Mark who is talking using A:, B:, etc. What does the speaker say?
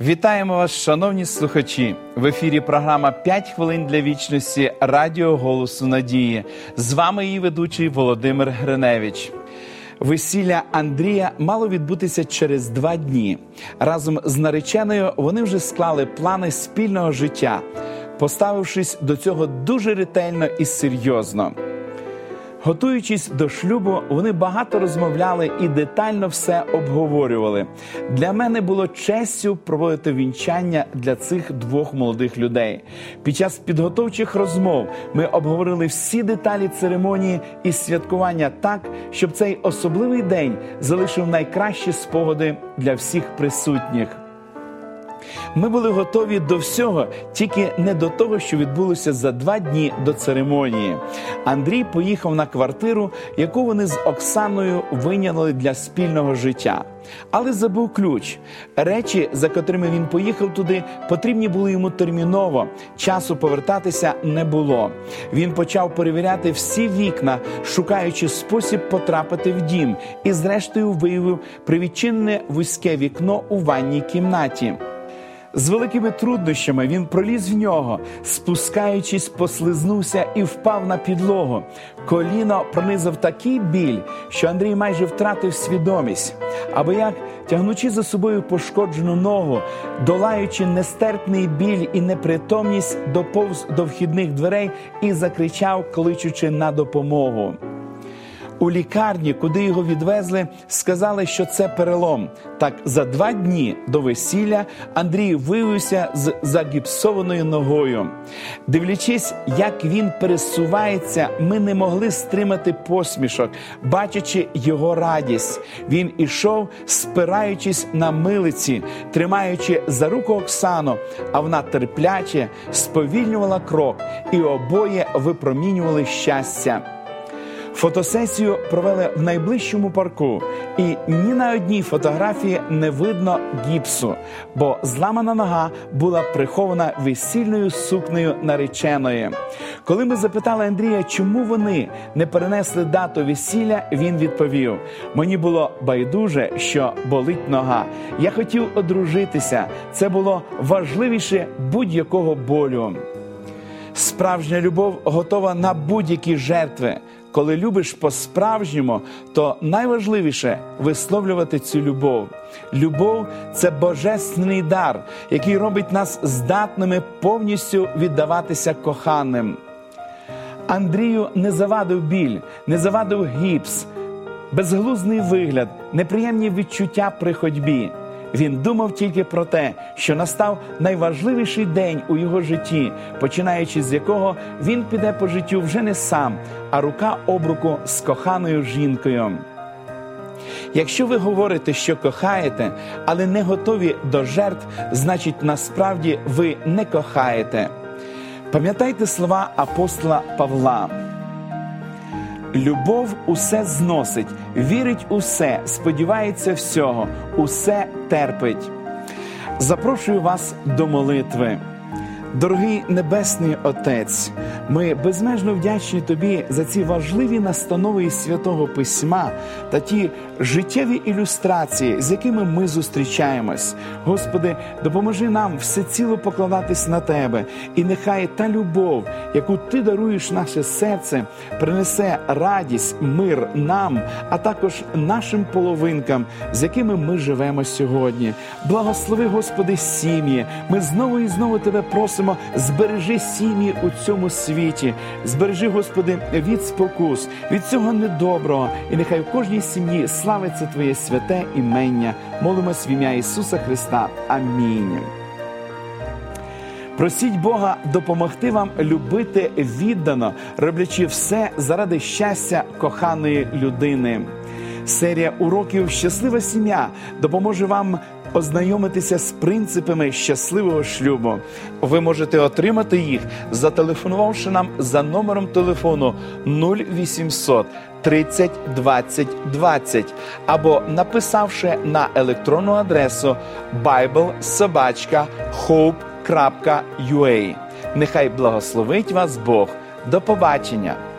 A: Вітаємо вас, шановні слухачі! В ефірі програма «5 хвилин для вічності Радіо Голосу Надії. З вами її ведучий Володимир Гриневич. Весілля Андрія мало відбутися через два дні. Разом з нареченою вони вже склали плани спільного життя, поставившись до цього дуже ретельно і серйозно. Готуючись до шлюбу, вони багато розмовляли і детально все обговорювали. Для мене було честю проводити вінчання для цих двох молодих людей. Під час підготовчих розмов ми обговорили всі деталі церемонії і святкування так, щоб цей особливий день залишив найкращі спогади для всіх присутніх. Ми були готові до всього, тільки не до того, що відбулося за два дні до церемонії. Андрій поїхав на квартиру, яку вони з Оксаною виняли для спільного життя. Але забув ключ. Речі, за котрими він поїхав туди, потрібні були йому терміново. Часу повертатися не було. Він почав перевіряти всі вікна, шукаючи спосіб потрапити в дім, і, зрештою, виявив привідчинене вузьке вікно у ванній кімнаті. З великими труднощами він проліз в нього, спускаючись, послизнувся і впав на підлогу. Коліно пронизав такий біль, що Андрій майже втратив свідомість. Або як, тягнучи за собою пошкоджену ногу, долаючи нестерпний біль і непритомність, доповз до вхідних дверей і закричав, кличучи на допомогу. У лікарні, куди його відвезли, сказали, що це перелом. Так за два дні до весілля Андрій виявився з загіпсованою ногою. Дивлячись, як він пересувається, ми не могли стримати посмішок, бачачи його радість. Він ішов, спираючись на милиці, тримаючи за руку Оксану, а вона терпляче сповільнювала крок, і обоє випромінювали щастя. Фотосесію провели в найближчому парку, і ні на одній фотографії не видно гіпсу, бо зламана нога була прихована весільною сукнею нареченої. Коли ми запитали Андрія, чому вони не перенесли дату весілля, він відповів: мені було байдуже, що болить нога. Я хотів одружитися. Це було важливіше будь-якого болю. Справжня любов готова на будь-які жертви. Коли любиш по-справжньому, то найважливіше висловлювати цю любов. Любов це божественний дар, який робить нас здатними повністю віддаватися коханим. Андрію не завадив біль, не завадив гіпс, безглузний вигляд, неприємні відчуття при ходьбі. Він думав тільки про те, що настав найважливіший день у його житті, починаючи з якого він піде по життю вже не сам, а рука об руку з коханою жінкою. Якщо ви говорите, що кохаєте, але не готові до жертв, значить насправді ви не кохаєте. Пам'ятайте слова апостола Павла. Любов усе зносить, вірить усе, сподівається всього, усе терпить. Запрошую вас до молитви. Дорогий Небесний Отець, ми безмежно вдячні Тобі за ці важливі настанови святого письма та ті життєві ілюстрації, з якими ми зустрічаємось. Господи, допоможи нам всеціло покладатись на Тебе, і нехай та любов, яку Ти даруєш наше серце, принесе радість, мир нам, а також нашим половинкам, з якими ми живемо сьогодні. Благослови, Господи, сім'ї. Ми знову і знову Тебе просимо, збережи сім'ї у цьому світі, збережи, Господи, від спокус, від цього недоброго, і нехай в кожній сім'ї славиться Твоє святе імення. Молимось в ім'я Ісуса Христа. Амінь. Просіть Бога допомогти вам любити віддано, роблячи все заради щастя коханої людини. Серія уроків Щаслива сім'я допоможе вам ознайомитися з принципами щасливого шлюбу. Ви можете отримати їх, зателефонувавши нам за номером телефону 0800 30 20 20 або написавши на електронну адресу biblesobachka.hope.ua. Нехай благословить вас Бог. До побачення!